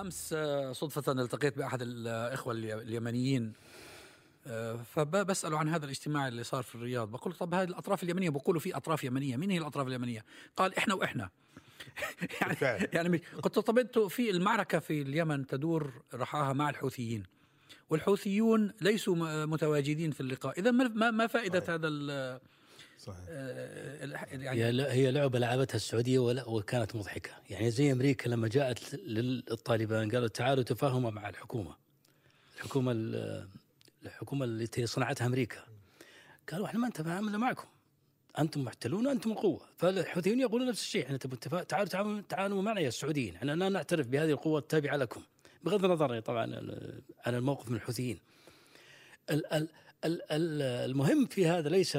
أمس آه، صدفة التقيت بأحد الاخوه اليمنيين. آه، فبسأله عن هذا الاجتماع اللي صار في الرياض. بقول طب هذه الأطراف اليمنية بقولوا في أطراف يمنية. مين هي الأطراف اليمنية؟ قال إحنا وإحنا. يعني يعني قلت طب أنتم في المعركة في اليمن تدور رحاها مع الحوثيين. والحوثيون ليسوا متواجدين في اللقاء. إذا ما ما فائدة صحيح. هذا صحيح. يعني هي لعبة لعبتها السعودية وكانت مضحكة. يعني زي أمريكا لما جاءت للطالبان قالوا تعالوا تفاهموا مع الحكومة. الحكومة الحكومة التي صنعتها أمريكا. قالوا إحنا ما نتفاهم معكم. أنتم محتلون وأنتم القوه فالحوثيون يقولون نفس الشيء. إحنا تعالوا تعالوا تعالوا معنا يا السعوديين. إحنا لا نعترف بهذه القوة التابعة لكم. بغض النظر طبعا عن الموقف من الحوثيين. المهم في هذا ليس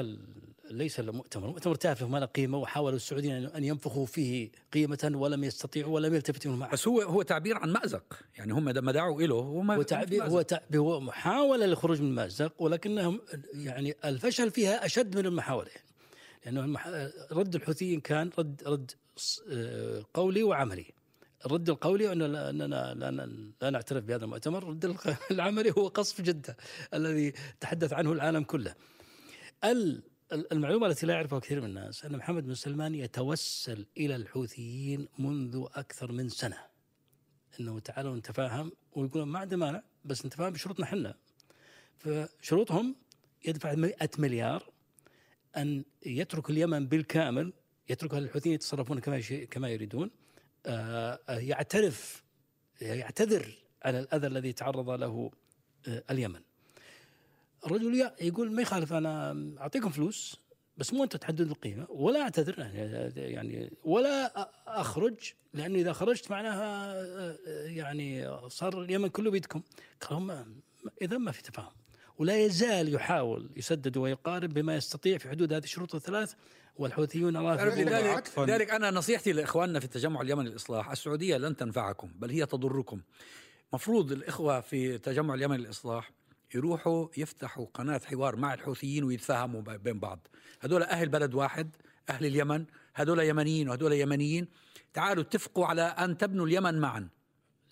ليس المؤتمر، المؤتمر تافه ما له قيمة وحاولوا السعوديين ان ينفخوا فيه قيمة ولم يستطيعوا ولم يلتفتوا معه. بس هو هو تعبير عن مأزق، يعني هم لما دعوا له هو ما هو تعبير هو تعبير هو محاولة للخروج من المازق ولكنهم يعني الفشل فيها أشد من المحاولة يعني. لأنه رد الحوثيين كان رد رد آه، قولي وعملي. الرد القولي اننا أننا لا, لا نعترف بهذا المؤتمر، الرد العملي هو قصف جدة الذي تحدث عنه العالم كله. المعلومة التي لا يعرفها كثير من الناس أن محمد بن سلمان يتوسل إلى الحوثيين منذ أكثر من سنة. إنه تعالوا نتفاهم ويقولون ما عندنا مانع بس نتفاهم بشروطنا إحنا. فشروطهم يدفع 100 مليار أن يترك اليمن بالكامل يتركها للحوثيين يتصرفون كما كما يريدون آه، يعترف يعتذر على الأذى الذي تعرض له آه، اليمن. الرجل يقول ما يخالف أنا أعطيكم فلوس بس مو أنتم تحددون القيمة ولا أعتذر يعني ولا أخرج لأنه إذا خرجت معناها يعني صار اليمن كله بيدكم. قالوا إذا ما في تفاهم. ولا يزال يحاول يسدد ويقارب بما يستطيع في حدود هذه الشروط الثلاث والحوثيون لذلك لذلك أنا نصيحتي لإخواننا في التجمع اليمني الإصلاح السعودية لن تنفعكم بل هي تضركم. مفروض الإخوة في تجمع اليمن الإصلاح يروحوا يفتحوا قناة حوار مع الحوثيين ويتفاهموا بين بعض. هذول أهل بلد واحد أهل اليمن هذول يمنيين وهذول يمنيين. تعالوا اتفقوا على أن تبنوا اليمن معا.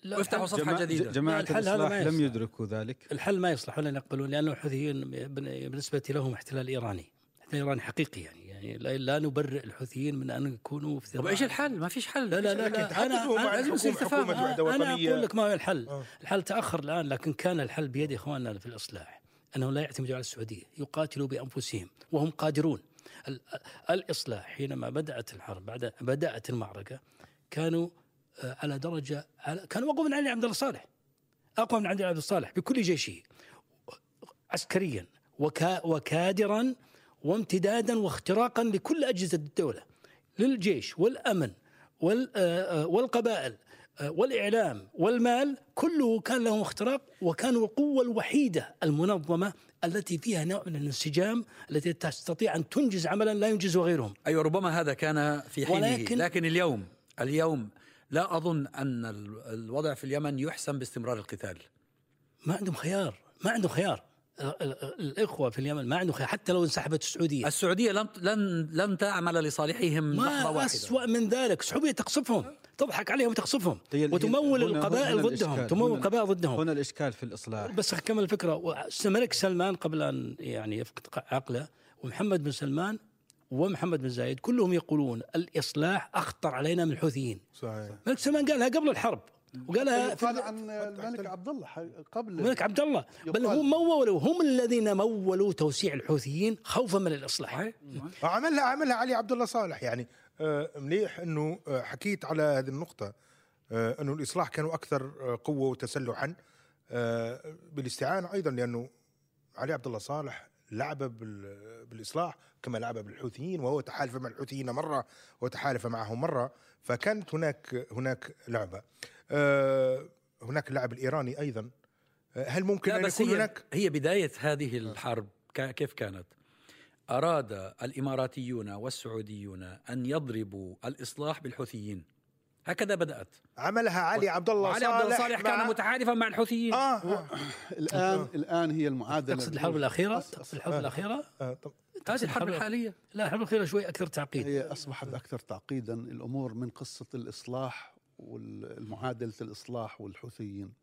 وافتحوا صفحة جماعة جديدة. جماعة الإصلاح لم يدركوا ذلك؟ الحل ما يصلح ولا يقبلون لأنه الحوثيين بالنسبة لهم احتلال إيراني. احتلال إيراني حقيقي يعني. يعني لا, لا نبرئ الحوثيين من أن يكونوا في طب إيش الحل؟ ما فيش حل. لا لا لا, لا. أنا لازم يصير تفاهم أنا أقول لك ما هو الحل. أوه. الحل تأخر الآن لكن كان الحل بيد إخواننا في الإصلاح أنهم لا يعتمدوا على السعودية يقاتلوا بأنفسهم وهم قادرون. الإصلاح حينما بدأت الحرب بعد بدأت المعركة كانوا آه، على درجة على كانوا أقوى من علي عبد الله صالح. أقوى من علي عبد الصالح بكل جيشه عسكريا وكا وكادرا وامتدادا واختراقا لكل أجهزة الدولة للجيش والأمن آه، آه، والقبائل والإعلام والمال كله كان لهم اختراق وكانوا القوة الوحيدة المنظمة التي فيها نوع من الانسجام التي تستطيع أن تنجز عملا لا ينجزه غيرهم. أيوه ربما هذا كان في حينه. ولكن لكن اليوم اليوم لا أظن أن الوضع في اليمن يحسن باستمرار القتال. ما عندهم خيار ما عندهم خيار. الإخوة في اليمن ما عندهم خيار حتى لو انسحبت السعودية. السعودية لن لن لن تعمل لصالحهم ما لحظة واحدة. اسوء من ذلك. السعودية تقصفهم تضحك عليهم وتقصفهم وتمول القبائل ضدهم تمول القبائل ضدهم. هنا الإشكال في الإصلاح. بس أكمل الفكرة. الملك سلمان قبل أن يعني يفقد عقله ومحمد بن سلمان ومحمد بن زايد كلهم يقولون الإصلاح أخطر علينا من الحوثيين. صحيح. الملك سلمان قالها قبل الحرب. وقالها قال عن الملك عبد الله قبل الملك عبد الله. بل هم مولوا هم الذين مولوا توسيع الحوثيين خوفا من الإصلاح. عملها عملها علي عبد الله صالح. يعني آه، مليح إنه آه، حكيت على هذه النقطة آه، إنه الإصلاح كانوا أكثر قوة وتسلحا بالاستعانة أيضا لأنه علي عبد الله صالح لعب بالإصلاح كما لعب بالحوثيين وهو تحالف مع الحوثيين مرة وتحالف معهم مرة فكانت هناك هناك لعبة. هناك اللاعب الايراني أيضا آه، هل ممكن أن يكون هي هناك هي بداية هذه الحرب كيف كانت؟ أراد الإماراتيون والسعوديون أن يضربوا الإصلاح بالحوثيين هكذا بدأت عملها علي عبد الله علي عبد الله صالح كان متحالفا مع الحوثيين آه. آه. الان الآن هي المعادلة تقصد الحرب الأخيرة تقصد الحرب آه. الأخيرة آه. هذه الحرب الحالية لا الحرب الأخيرة شوي أكثر تعقيد هي أصبحت أكثر تعقيدا الأمور من قصة الإصلاح والمعادلة الإصلاح والحوثيين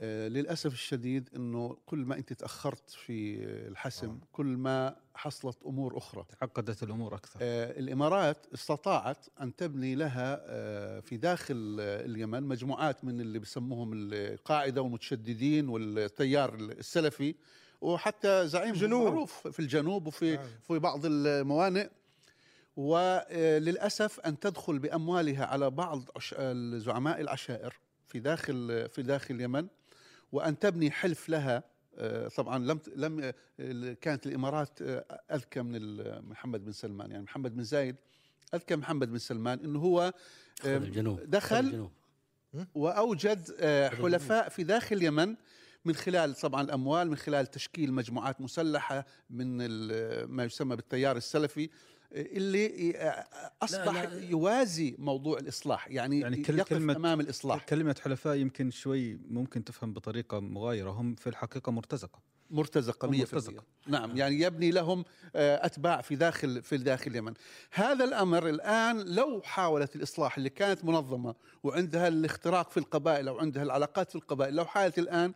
آه، للأسف الشديد إنه كل ما أنت تأخرت في الحسم آه. كل ما حصلت أمور أخرى تعقدت الأمور أكثر آه الإمارات استطاعت أن تبني لها آه في داخل اليمن مجموعات من اللي بسموهم القاعدة والمتشددين والتيار السلفي وحتى زعيم جنوب. معروف في الجنوب وفي آه. في بعض الموانئ وللأسف أن تدخل بأموالها على بعض زعماء العشائر في داخل في داخل اليمن وأن تبني حلف لها آه، طبعا لم لم آه، كانت الإمارات آه، أذكى من محمد بن سلمان. يعني محمد بن زايد أذكى محمد بن سلمان إنه هو الجنوب دخل الجنوب. وأوجد حلفاء في داخل اليمن من خلال طبعا الأموال من خلال تشكيل مجموعات مسلحة من ما يسمى بالتيار السلفي. اللي أصبح لا لا. يوازي موضوع الإصلاح يعني, يعني كل يقف كلمة أمام الإصلاح. كلمة حلفاء يمكن شوي ممكن تفهم بطريقة مغايرة هم في الحقيقة مرتزقة. مرتزقة 100% مرتزقة. نعم يعني يبني لهم آه، أتباع في داخل في داخل اليمن. هذا الأمر الآن لو حاولت الإصلاح اللي كانت منظمة وعندها الاختراق في القبائل أو عندها العلاقات في القبائل لو حالت الآن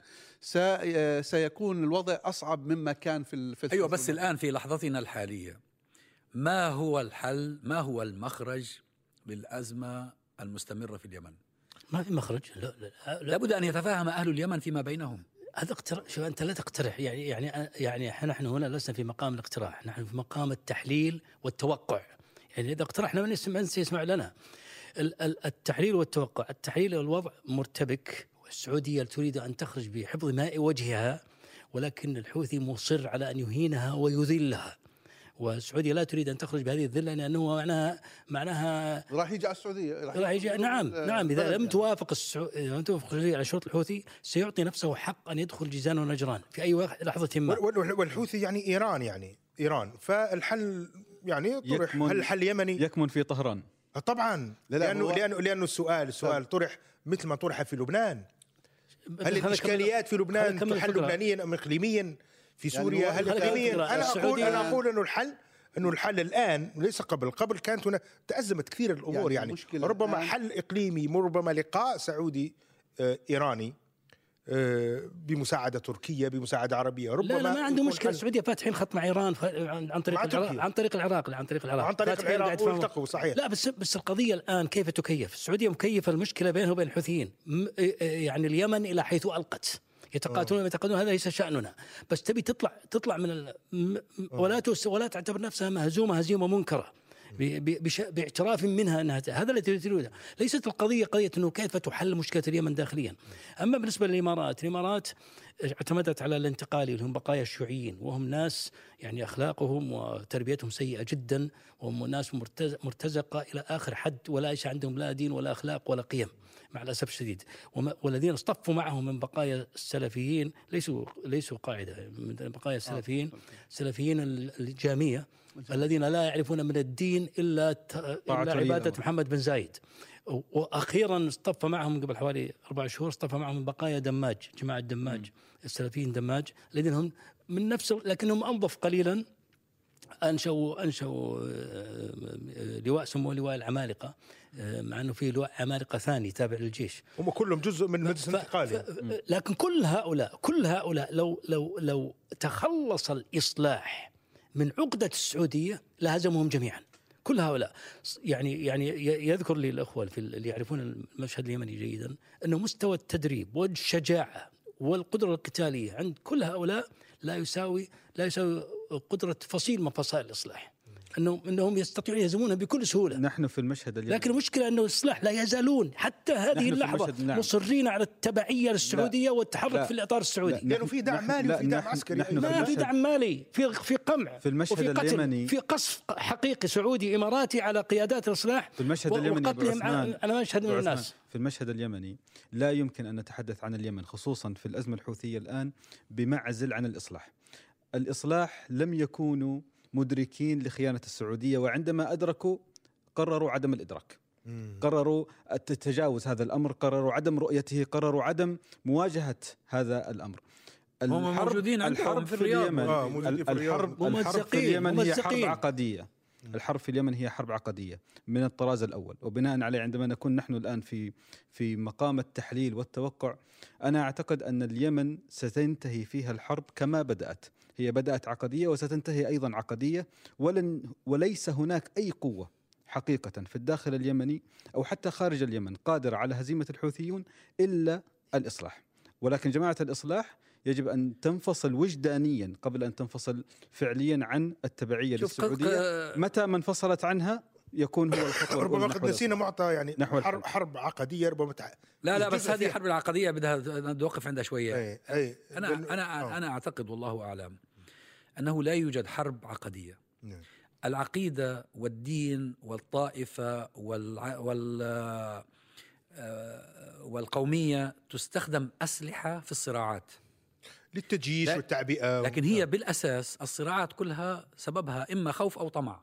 آه، سيكون الوضع أصعب مما كان في, في أيوة بس الآن في لحظتنا الحالية ما هو الحل ما هو المخرج للأزمة المستمرة في اليمن؟ ما في مخرج لا لا لابد أن يتفاهم أهل اليمن فيما بينهم. هذا اقتراح شو أنت لا تقترح يعني يعني يعني نحن هنا لسنا في مقام الاقتراح نحن في مقام التحليل والتوقع. يعني إذا اقترحنا من يسمع من سيسمع لنا. التحليل والتوقع التحليل الوضع مرتبك والسعودية تريد أن تخرج بحفظ ماء وجهها ولكن الحوثي مصر على أن يهينها ويذلها. والسعودية لا تريد أن تخرج بهذه الذلة لأنه معناها معناها راح يجي على السعودية راح يجي نعم نعم إذا لم توافق السعوديه إذا لم توافق على شروط الحوثي سيعطي نفسه حق أن يدخل جيزان ونجران في أي لحظة ما. والحوثي يعني إيران يعني إيران. فالحل يعني طرح. هل الحل يمني يكمن في طهران. طبعا. لا لا لأنه لأنه لأنه السؤال السؤال طرح مثل ما طرح في لبنان. هل الإشكاليات في لبنان تحل لبنانيا أم اقليميا؟ في يعني سوريا هل اقليميا أنا أقول أنا أقول إنه الحل إنه الحل الآن ليس قبل قبل كانت هنا تأزمت كثير الأمور يعني, يعني. ربما حل إقليمي ربما لقاء سعودي آه، إيراني آه، بمساعدة تركيا بمساعدة عربية. ربما لا, لا ما عنده مشكلة. السعودية فاتحين خط مع إيران عن طريق العراق عن طريق العراق عن طريق العراق. عن طريق العراق والتقوا صحيح. لا بس بس القضية الآن كيف تكيف؟ السعودية مكيفة المشكلة بينه وبين الحوثيين. يعني اليمن إلى حيث ألقت. يتقاتلون يتقاتلون هذا ليس شأننا بس تبي تطلع تطلع من ال... ولا ولا تعتبر نفسها مهزومة هزيمة منكرة باعتراف منها أنها هذا الذي تريده، ليست القضية قضية إنه كيف تحل مشكلة اليمن داخليا. أما بالنسبة للإمارات، الإمارات اعتمدت على الانتقالي اللي هم بقايا الشيوعيين وهم ناس يعني أخلاقهم وتربيتهم سيئة جدا وهم ناس مرتزقة إلى آخر حد ولا ليس عندهم لا دين ولا أخلاق ولا قيم. مع الأسف الشديد. والذين اصطفوا معهم من بقايا السلفيين ليسوا ليسوا قاعدة. من بقايا السلفيين السلفيين الجامية الذين لا يعرفون من الدين إلا إلا عبادة محمد بن زايد. وأخيرا اصطفى معهم قبل حوالي أربع شهور اصطفى معهم من بقايا دماج جماعة دماج السلفيين دماج الذين هم من نفس لكنهم أنظف قليلا. أنشأوا أنشأوا آه، لواء سموه لواء العمالقة آه، مع إنه في لواء عمالقة ثاني تابع للجيش. هم كلهم جزء من مجلس الانتقالي لكن كل هؤلاء كل هؤلاء لو لو لو تخلص الإصلاح من عقدة السعودية لهزمهم جميعا. كل هؤلاء. يعني يعني يذكر لي الاخوه اللي يعرفون المشهد اليمني جيدا إنه مستوى التدريب والشجاعة والقدرة القتالية عند كل هؤلاء لا يساوي لا يساوي قدرة فصيل من فصائل الإصلاح. انهم إنهم يستطيعون يهزمونها بكل سهولة. نحن في المشهد اليوم. لكن المشكلة إنه الإصلاح لا يزالون. حتى هذه اللحظة نعم. مصرين على التبعية للسعوديه لا. والتحرك لا. في الإطار السعودي. لأنه في دعم مالي وفي دعم عسكري. نحن ما في دعم مالي. في في قمع. في المشهد وفي قتل. اليمني في قصف حقيقي سعودي إماراتي على قيادات الإصلاح في المشهد اليمني وقتلهم على مشهد من الناس. في المشهد اليمني لا يمكن أن نتحدث عن اليمن خصوصا في الأزمة الحوثية الآن بمعزل عن الإصلاح. الإصلاح لم يكونوا مدركين لخيانة السعودية وعندما أدركوا قرروا عدم الإدراك. قرروا تجاوز هذا الأمر قرروا عدم رؤيته قرروا عدم مواجهة هذا الأمر. هم موجودين الحرب في اليمن. آه الحرب, الحرب في اليمن هي حرب عقدية. الحرب في اليمن هي حرب عقدية من الطراز الأول. وبناء عليه عندما نكون نحن الآن في في مقام التحليل والتوقع أنا أعتقد أن اليمن ستنتهي فيها الحرب كما بدأت. هي بدأت عقدية وستنتهي أيضا عقدية ولن وليس هناك أي قوة حقيقة في الداخل اليمني أو حتى خارج اليمن قادرة على هزيمة الحوثيون إلا الإصلاح. ولكن جماعة الإصلاح يجب أن تنفصل وجدانيا قبل أن تنفصل فعليا عن للسعودية. ق- متى ما انفصلت عنها يكون هو الخطوة ربما قد نسينا معطى يعني نحو حرب. حرب عقدية ربما تع... لا لا بس هذه الحرب العقدية بدها نوقف عندها شوية. اي اي أنا بال- أنا آه. أنا أعتقد والله أعلم أنه لا يوجد حرب عقدية نعم. العقيدة والدين والطائفة والع... وال آه، والقومية تستخدم أسلحة في الصراعات للتجيش لا- والتعبئة لكن هي بالأساس الصراعات كلها سببها إما خوف أو طمع.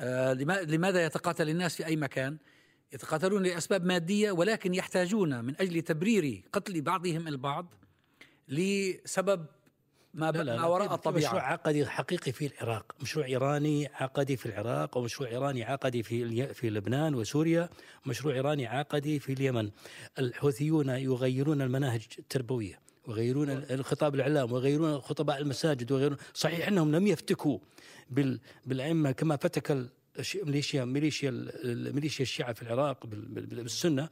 آه، لما- لماذا يتقاتل الناس في أي مكان؟ يتقاتلون لأسباب مادية ولكن يحتاجون من أجل تبرير قتل بعضهم البعض لسبب ما. لا ما لا، وراء الطبيعة. مشروع عقدي حقيقي في العراق مشروع إيراني عقدي في العراق ومشروع إيراني عقدي في في لبنان وسوريا مشروع إيراني عقدي في اليمن الحوثيون يغيرون المناهج التربوية ويغيرون الخطاب الإعلام ويغيرون خطباء المساجد ويغيرون صحيح أنهم لم يفتكوا بال... بالأئمة كما فتك ميليشيا ميليشيا ال- الميليشيا الشيعة في العراق بال- بال- بالسنة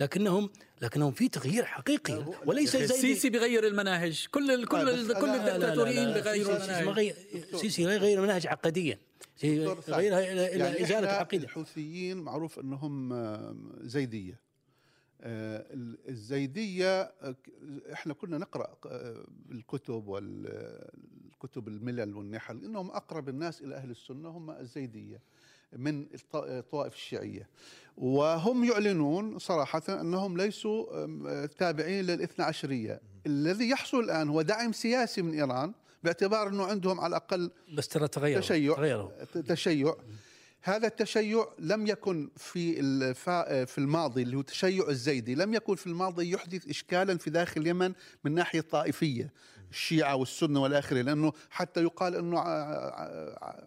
لكنهم لكنهم في تغيير حقيقي. وليس زي السيسي بغير المناهج. كل ال... كل ال... بس كل الدكتاتوريين ما المناهج السيسي لا يغير منهج عقديا. غيرها إلى إلى يعني إزالة العقيده الحوثيين معروف إنهم آه، زيدية. آه، ال- الزيدية آه، إحنا كنا نقرأ آه، الكتب والكتب الملل والنحل. إنهم أقرب الناس إلى أهل السنة هم الزيدية. من الط- الطوائف الشيعية. وهم يعلنون صراحة أنهم ليسوا آه، تابعين للاثنى عشرية. الذي يحصل الآن هو دعم سياسي من إيران باعتبار أنه عندهم على الأقل بس ترى تغيروا تشيع. تغيروا. تشيع. هذا التشيع لم يكن في الفا في الماضي اللي هو التشيع الزيدي لم يكن في الماضي يحدث اشكالا في داخل اليمن من ناحية طائفية. الشيعة والسنة والاخره لأنه حتى يقال ع-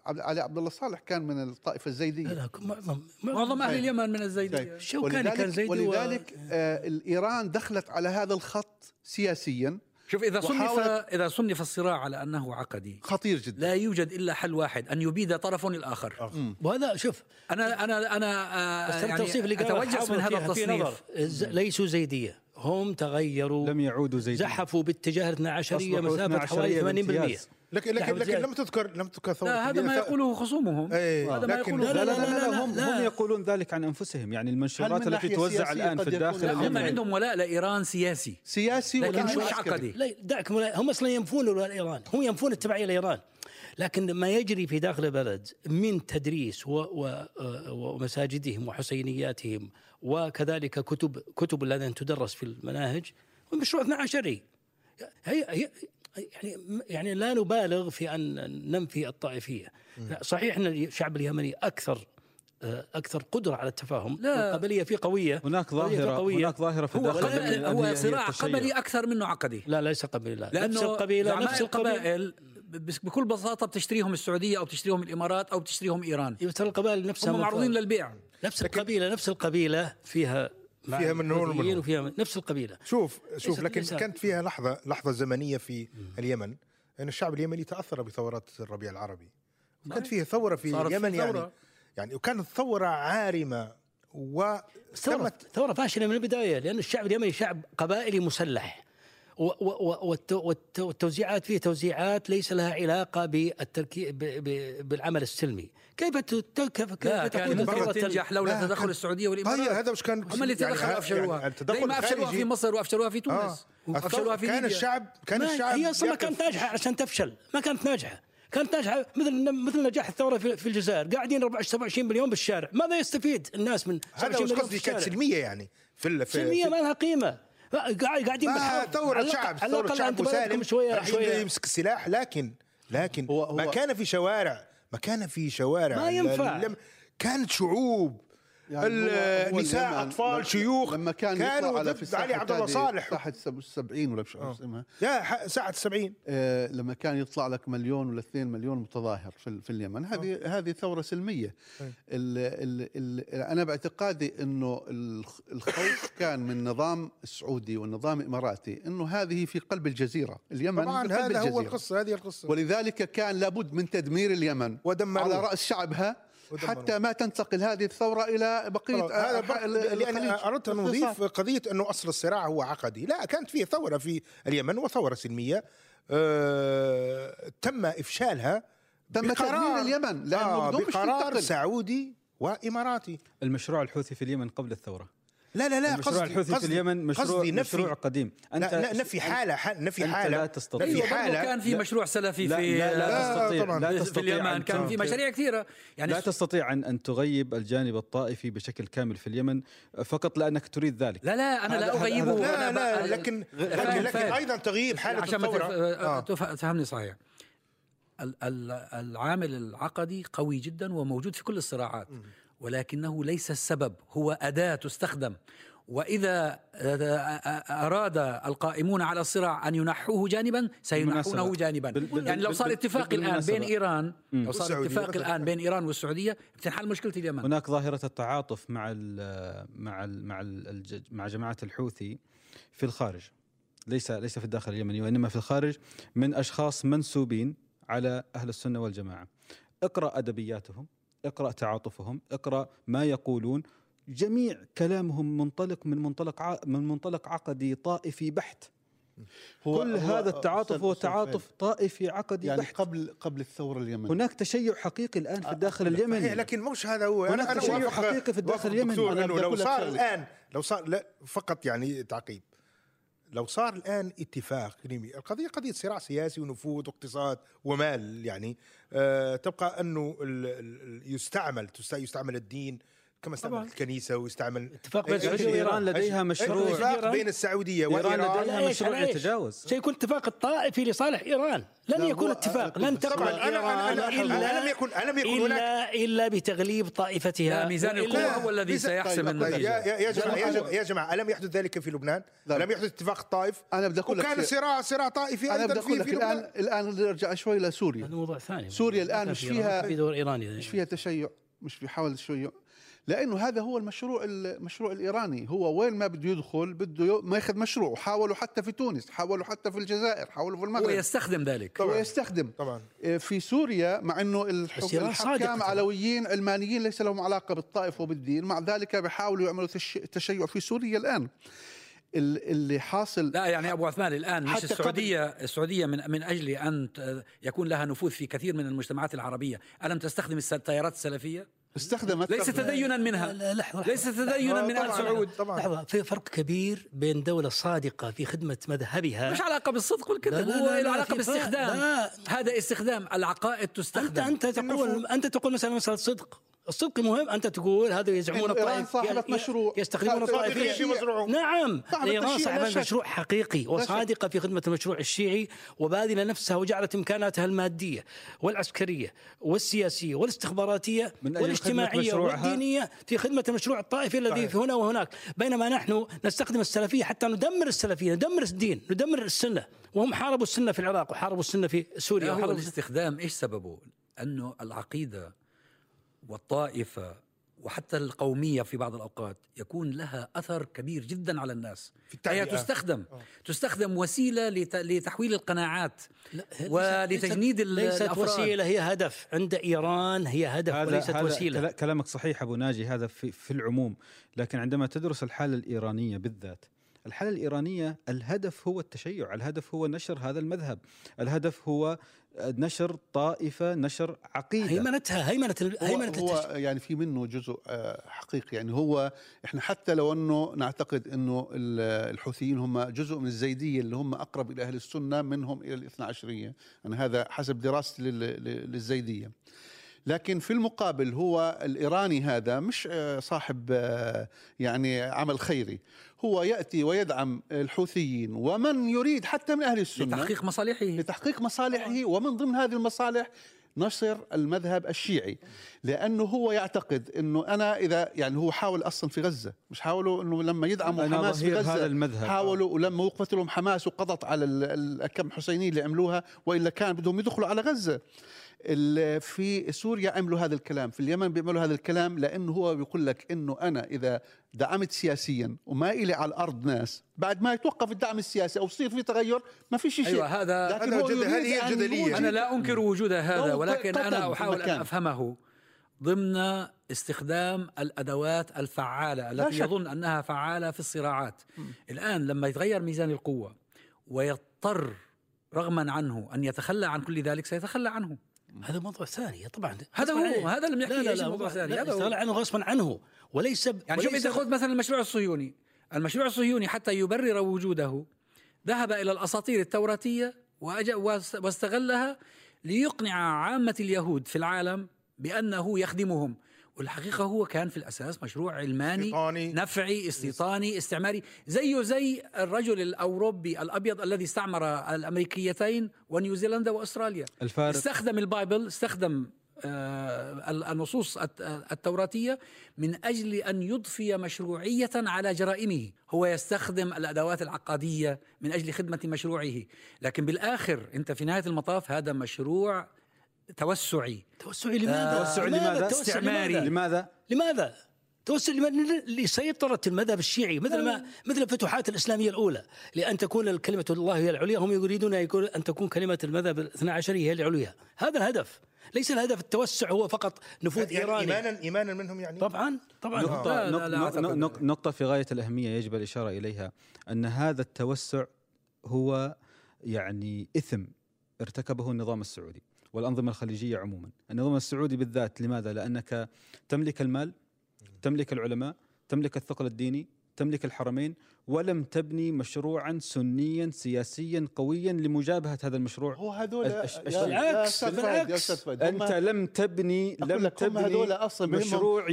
علي عبد الله صالح كان من الطائفة لا الزيديه لا معظم معظم أهل طيب. اليمن من الزيدية. الشوكاني كان ولذلك, زيدي و- ولذلك آه الإيران دخلت على هذا الخط سياسيا. شوف إذا صنف إذا صنف الصراع على أنه عقدي خطير جدا. لا يوجد إلا حل واحد أن يبيد طرف الآخر. وهذا شوف أنا أنا أنا آه يعني التوصيف اللي قاله اتوجس من هذا. التصنيف. ليسوا زيدية. هم تغيروا لم يعودوا زي زحفوا باتجاه 12 أصبحوا مسافة 12 حوالي 80% بامتياز. لكن لكن لكن. لم تذكر لم تذكر ثورة لا هذا ما. يقوله خصومهم. إيه، هذا ما يقوله لا، لا، لا لا لا, لا، هم لا. هم يقولون ذلك عن أنفسهم يعني المنشورات من التي توزع الآن في الداخل هم عندهم ولاء لإيران سياسي. سياسي لكن مش. عقدي لا دعك هم أصلا ينفون ولاء ايران هم ينفون التبعية لإيران. لكن ما يجري في داخل البلد من تدريس و و آه، ومساجدهم وحسينياتهم وكذلك كتب كتب التي تدرس في المناهج هو مشروع 12 هي هي يعني يعني لا نبالغ في أن ننفي الطائفية صحيح أن الشعب اليمني أكثر آه، أكثر قدرة على التفاهم لا. القبليه فيه قوية هناك ظاهرة قوية. هناك ظاهرة في هو هو صراع. قبلي أكثر منه عقدي لا ليس قبيله لا. نفس لأنه القبيله نفس القبيلة القبائل بس بكل بساطة بتشتريهم السعودية أو بتشتريهم الإمارات أو بتشتريهم إيران. ترى القبائل نفسها هم معروضين للبيع. نفس القبيلة نفس القبيلة فيها فيها من هون ومن الحوثيين هون. وفيها من نفس القبيلة. شوف شوف لكن كانت فيها لحظة لحظة زمنية في اليمن إن الشعب اليمني تأثر بثورات الربيع العربي. كانت فيها ثورة في اليمن يعني. ثورة. يعني وكانت ثورة عارمة و ثورة تمت ثورة فاشلة من البداية لأن الشعب اليمني شعب قبائلي مسلح. والتوزيعات فيه توزيعات ليس لها علاقة بالتركي ب- ب- بالعمل السلمي. كيف ت- كيف كيف لا ال- تنجح لولا لا، تدخل كان- السعودية طيب والامارات هذا وش كان هم اللي يعني تدخلوا ه- افشلوها يعني التدخل ما افشلوها في مصر وافشلوها في آه. تونس وافشلوها في كان ليبيا. الشعب كان الشعب هي أصلا ما كانت ناجحة عشان تفشل. ما كانت ناجحة. كانت ناجحة مثل مثل نجاح الثورة في, في الجزائر. قاعدين 27 مليون بالشارع. ماذا يستفيد الناس من هذا 27 وش مليون قصدي كانت؟ سلميه يعني في ال- في سلمية في- ما لها قيمة. قاعدين بالحرب ثورة على الأقل- شعب ثورة شعب مسالم شوية راح يمسك السلاح. لكن لكن هو- هو- ما كان في شوارع ما كان في شوارع ما ينفع. كانت شعوب. يعني هو- هو نساء أطفال شيوخ لما كان كانوا على في علي عبد الله صالح تحت 70 ولا مش آه. اسمها يا ح- ساعة 70 آه، لما كان يطلع لك مليون ولا اثنين مليون متظاهر في, في اليمن هذه هذه ثورة سلمية أي. ال ال ال أنا باعتقادي إنه الخ- الخوف كان من النظام السعودي والنظام الاماراتي إنه هذه في قلب الجزيرة اليمن طبعا هذا هو الجزيرة. القصة هذه القصة ولذلك كان لابد من تدمير اليمن ودمروه. على رأس شعبها. حتى ما تنتقل هذه الثورة إلى بقية هذا لأن. أردت أن أضيف قضية أنه أصل الصراع هو عقدي. لا كانت فيه ثورة في اليمن وثورة سلمية. آه تم إفشالها تم بقرار- تدمير اليمن لأنه آه بقرار. سعودي وإماراتي. المشروع الحوثي في اليمن قبل الثورة. لا لا لا المشروع قصدي الحوثي في اليمن مشروع قصدي نفي. مشروع قديم. لا لا نفي حالة حال نفي حالة. لا تستطيع. نفي أيوة حالة. كان في لا- مشروع سلفي لا في لا, لا لا، تستطيع. طبعاً. لا في تستطيع اليمن أن كان في مشاريع كثيرة. يعني لا تستطيع ان أن تغيب الجانب الطائفي بشكل كامل في اليمن فقط لأنك تريد ذلك. لا لا أنا لا أغيبه. لا لا لكن لكن, لكن. أيضا تغيير حالة عشان ما الثوره تف- آه. تفهمني صحيح. ال- ال- العامل العقدي قوي جدا وموجود في كل الصراعات. ولكنه ليس السبب هو أداة تستخدم. وإذا أراد القائمون على الصراع أن ينحوه جانبا سينحونه. جانبا. بال- بال- يعني لو صار اتفاق الآن. بين إيران لو صار اتفاق. الآن بين إيران والسعودية بتنحل مشكلة اليمن. هناك ظاهرة التعاطف مع ال مع ال مع ال مع جماعة الحوثي في الخارج. ليس ليس في الداخل اليمني وإنما في الخارج من أشخاص منسوبين على أهل السنة والجماعة. اقرأ أدبياتهم. اقرأ تعاطفهم اقرأ ما يقولون. جميع كلامهم منطلق من منطلق ع- من منطلق عقدي طائفي بحت. هو كل هو هذا التعاطف هو تعاطف طائفي عقدي يعني بحت. قبل قبل الثورة اليمنية. هناك تشيع حقيقي الآن في الداخل اليمني. لكن مش هذا هو. هناك تشيع أوافق- حقيقي في الداخل اليمني. أنا لو صار. الآن لو صار لا فقط يعني تعقيب لو صار الآن اتفاق اقليمي القضية قضية صراع سياسي ونفوذ واقتصاد ومال يعني آه تبقى أنه يستعمل يستعمل الدين كما استعمل. الكنيسه ويستعمل اتفاق بين إيران وإيران. لديها مشروع اتفاق بين السعوديه إيران وايران لديها؟ مشروع؟ يتجاوز سيكون اتفاق طائفي لصالح ايران لن لا، يكون اتفاق لن تقبل أنا- أنا- الا ألم يكن- ألم يكن هناك- الا بتغليب طائفتها ميزان القوة هو الذي سيحسم طيب، طيب النتيجة يا جماعة يا جماعة, الم يحدث ذلك في لبنان؟ الم يحدث اتفاق الطائف؟ أنا بدي أقول لك وكان. صراع صراع طائفي أنا بدي أقول لك الان الان نرجع شوي لسوريا هذا موضوع ثاني سوريا الآن ما مش فيها- في دور ايراني مش فيها تشيع مش في حاول تشيع لأنه هذا هو المشروع المشروع الإيراني. هو وين ما بده يدخل بده ما ياخذ مشروع. حاولوا حتى في تونس حاولوا حتى في الجزائر حاولوا في هو المغرب يستخدم ذلك. هو يستخدم. طبعا. إيه، في سوريا مع إنه الحكام طبعاً. علويين علمانيين ليس لهم علاقة بالطائف وبالدين. مع ذلك بيحاولوا يعملوا تش- تشيع في سوريا الآن. ال- اللي حاصل لا يعني أبو عثمان الآن مش السعودية السعودية من من أجل أن يكون لها نفوذ في كثير من المجتمعات العربية. ألم تستخدم التيارات السلفية؟ استخدمت ليس تدينا منها. لا لحظة ليس تدينا من آل. سعود. طبعا. لحظة في فرق كبير بين دولة صادقة في خدمة مذهبها. مش علاقة بالصدق والكذب هو لا، له فرق. باستخدام. لا. هذا استخدام العقائد تستخدم. أنت تقول أنت تقول مثلا مساله صدق. الصدق مهم أنت تقول هذا يزعمون ي- ي- مشروع. يستخدمون الطائفيه. نعم إيران صاحبة. مشروع حقيقي وصادقة في خدمة المشروع الشيعي وباذله نفسها وجعلت إمكاناتها المادية والعسكرية والسياسية والاستخباراتية من أجل والاجتماعية. والدينية في خدمة المشروع الطائفي الذي. في هنا وهناك بينما نحن نستخدم السلفية حتى ندمر السلفية ندمر الدين ندمر السنة وهم حاربوا السنة في العراق وحاربوا السنة في سوريا وحاربوا الاستخدام إيش سببه؟ أنه العقيدة والطائفة وحتى القومية في بعض الأوقات يكون لها أثر كبير جدا على الناس. في. هي تستخدم. تستخدم وسيلة لت- لتحويل القناعات لا، ولتجنيد ليست, ال- ليست. وسيلة هي هدف. عند إيران هي هدف هذا وليست هذا وسيلة. كلا- كلامك صحيح أبو ناجي هذا في في العموم. لكن عندما تدرس الحالة الإيرانية بالذات الحالة الإيرانية الهدف هو التشيع الهدف هو نشر هذا المذهب الهدف هو نشر طائفة نشر عقيدة. هيمنتها هيمنة ال- هو, هو. يعني في منه جزء آه، حقيقي. يعني هو إحنا حتى لو أنه نعتقد إنه ال- الحوثيين هم جزء من الزيدية اللي هم أقرب إلى أهل السنة منهم إلى الاثنا عشرية. أنا هذا حسب دراستي لل- لل- للزيدية. لكن في المقابل هو الإيراني هذا مش آه، صاحب آه، يعني عمل خيري. هو يأتي ويدعم الحوثيين ومن يريد حتى من أهل السنة لتحقيق مصالحه. لتحقيق مصالحه ومن ضمن هذه المصالح نشر المذهب الشيعي لأنه هو يعتقد إنه أنا إذا يعني هو حاول أصلا في غزة مش حاولوا إنه لما يدعموا حماس في غزة هذا المذهب. حاولوا ولما وقفت لهم حماس وقضت على ال- الكم حسينيه اللي عملوها وإلا كان بدهم يدخلوا على غزة. في سوريا عملوا هذا الكلام في اليمن بيعملوا هذا الكلام لأنه هو بيقول لك إنه أنا إذا دعمت سياسيا وما إلي على الأرض ناس بعد ما يتوقف الدعم السياسي أو يصير في تغير ما في شيء أيوة، هذا- لكن هذا هو جد- هذه الجدلية. أنا لا أنكر وجود هذا ولكن أنا أحاول أن. أفهمه ضمن استخدام الأدوات الفعالة التي. يظن أنها فعالة في الصراعات الآن لما يتغير ميزان القوة ويضطر رغما عنه أن يتخلى عن كل ذلك سيتخلى عنه هذا موضوع ثاني طبعا هذا هو، عليه. هذا اللي بنحكيه، لا لا لا موضوع الثاني؟ لا هذا هو. عنه غصبا عنه وليس يعني شوف انت خذ مثلا المشروع الصهيوني المشروع الصهيوني حتى يبرر وجوده ذهب إلى الأساطير التوراتية واستغلها ليقنع عامة اليهود في العالم بأنه يخدمهم والحقيقة هو كان في الأساس مشروع علماني استيطاني. نفعي استيطاني استعماري زيه زي الرجل الأوروبي الأبيض الذي استعمر الأمريكيتين ونيوزيلندا وأستراليا. الفارق استخدم البايبل استخدم آه، النصوص الت- التوراتية من أجل أن يضفي مشروعية على جرائمه. هو يستخدم الأدوات العقادية من أجل خدمة مشروعه. لكن بالآخر أنت في نهاية المطاف هذا مشروع توسعي توسعي لماذا؟ توسع لماذا؟ توسع استعماري. لماذا؟ لماذا؟ لماذا؟ توسع لماذا؟ لسيطرة المذهب الشيعي مثل ما مثل الفتوحات الإسلامية الأولى لأن تكون كلمة الله هي العليا هم يريدون أن يكون- أن تكون كلمة المذهب الاثنى عشري هي العليا هذا الهدف ليس الهدف التوسع هو فقط نفوذ يعني إيراني ايمانا إيمانا منهم يعني طبعا طبعا نقطة لا، لا، لا نقطة في غاية الأهمية يجب الإشارة إليها أن هذا التوسع هو يعني إثم ارتكبه النظام السعودي والأنظمة الخليجية عموما النظام السعودي بالذات لماذا؟ لأنك تملك المال تملك العلماء تملك الثقل الديني تملك الحرمين ولم تبني مشروعا سنيا سياسيا قويا لمجابهة هذا المشروع هو هذول بالعكس، بالعكس. أنت لم تبني لم تبني أصلاً مشروع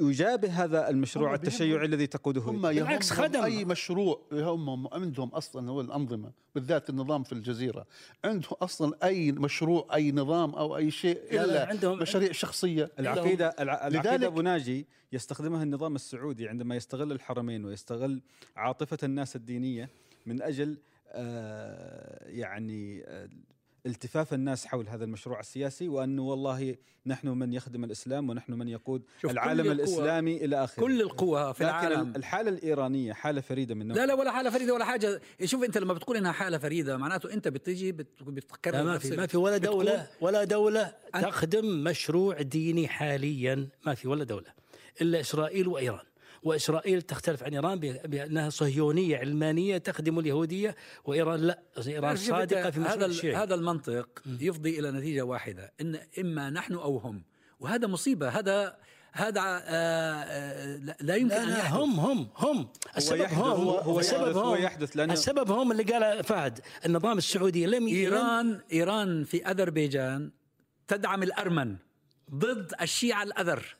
يجابه هذا المشروع التشيعي الذي تقوده هم بالعكس خدم. أي مشروع هم عندهم أصلا هو الأنظمة بالذات النظام في الجزيرة عندهم أصلا أي مشروع أي نظام أو أي شيء لا، لا، الا عندهم- مشاريع شخصية العقيدة الع- العقيدة لذلك- أبو ناجي يستخدمها النظام السعودي عندما يستغل الحرمين ويستغل عاطفة الناس الدينية من أجل آه، يعني آه، التفاف الناس حول هذا المشروع السياسي وأنه والله نحن من يخدم الإسلام ونحن من يقود العالم الإسلامي إلى آخره. كل القوى في لكن العالم. الحالة الإيرانية حالة فريدة من لا نوعها لا ولا حالة فريدة ولا حاجة. شوف أنت لما بتقول إنها حالة فريدة معناته أنت بتجي بت- بتكرر لا ما في ما في ولا دولة ولا دولة أن- تخدم مشروع ديني حاليا. ما في ولا دولة. إلا إسرائيل وإيران. وإسرائيل تختلف عن إيران ب- بأنها صهيونية علمانية تخدم اليهودية وإيران لا إيران صادقة في هذا الشيعي هذا المنطق يفضي إلى نتيجة واحدة إن إما نحن أو هم وهذا مصيبة هذا هذا آه، آه، لا- لا يمكن لا أن لا يحدث. هم هم هم. السبب يحدث- هم هو- هو السبب يحدث- هو هم. يحدث لأنه- السبب هم اللي قال فهد النظام السعودي لم إيران إيران في أذربيجان تدعم الأرمن ضد الشيعة الأذر.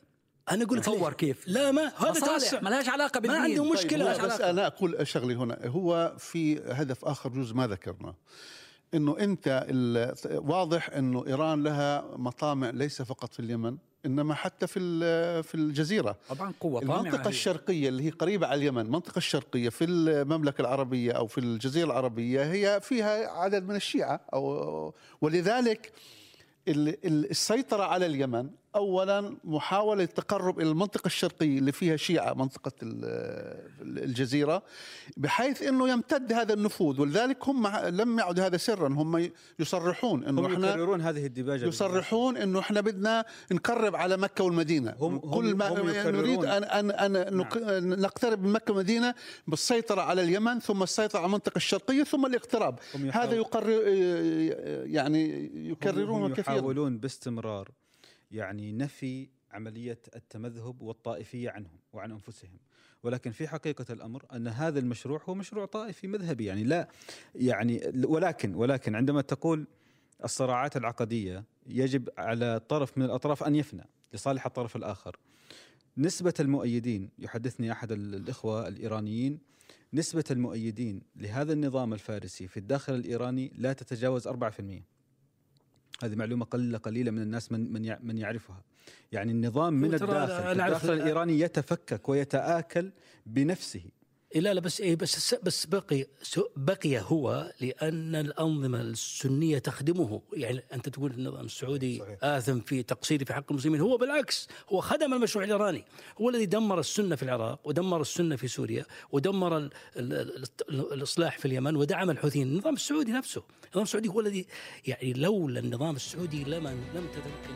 أنا أقول لك تصور؟ كيف لا ما هذا مصالح توسع ما لهاش علاقه بالدين ما طيب، مشكلة. هو ملهاش بس. أنا أقول شغله هنا هو في هدف آخر جزء ما ذكرنا إنه أنت واضح إنه إيران لها مطامع ليس فقط في اليمن إنما حتى في في الجزيرة طبعا قوة هي. الشرقية اللي هي قريبة على اليمن المنطقة الشرقية في المملكة العربية أو في الجزيرة العربية هي فيها عدد من الشيعة أو ولذلك ال- ال- السيطرة على اليمن أولا محاولة التقرب إلى المنطقة الشرقية اللي فيها شيعة منطقة ال- الجزيرة بحيث أنه يمتد هذا النفوذ. ولذلك هم لم يعد هذا سرا. هم يصرحون أنه هم إحنا يكررون هذه الدباجة يصرحون إنه إحنا بدنا نقرب على مكة والمدينة. هم- كل هم- ما هم يكررون. نريد ان ان ان نق- نقترب من مكة والمدينة بالسيطرة على اليمن ثم السيطرة على المنطقة الشرقية ثم الاقتراب. هم هذا يقرر يعني هم يكررونه كثيرا يحاولون باستمرار. يعني نفي عملية التمذهب والطائفية عنهم وعن أنفسهم. ولكن في حقيقة الأمر أن هذا المشروع هو مشروع طائفي مذهبي. يعني لا يعني ولكن ولكن عندما تقول الصراعات العقدية يجب على طرف من الأطراف أن يفنى لصالح الطرف الآخر. نسبة المؤيدين يحدثني أحد ال- الإخوة الإيرانيين نسبة المؤيدين لهذا النظام الفارسي في الداخل الإيراني لا تتجاوز 4% هذه معلومة قليله قليلة من الناس من من من يعرفها. يعني النظام من الداخل الداخل ال- الإيراني يتفكك ويتآكل بنفسه. إيه لا لا بس إيه بس بس بقي بقي هو لأن الأنظمة السنية تخدمه. يعني أنت تقول النظام السعودي صحيح. آثم في تقصيره في حق المسلمين. هو بالعكس هو خدم المشروع الإيراني. هو الذي دمر السنة في العراق ودمر السنة في سوريا ودمر ال ال ال ال الإصلاح في اليمن ودعم الحوثيين. النظام السعودي نفسه النظام السعودي هو الذي يعني لولا النظام السعودي لما لم تتمكن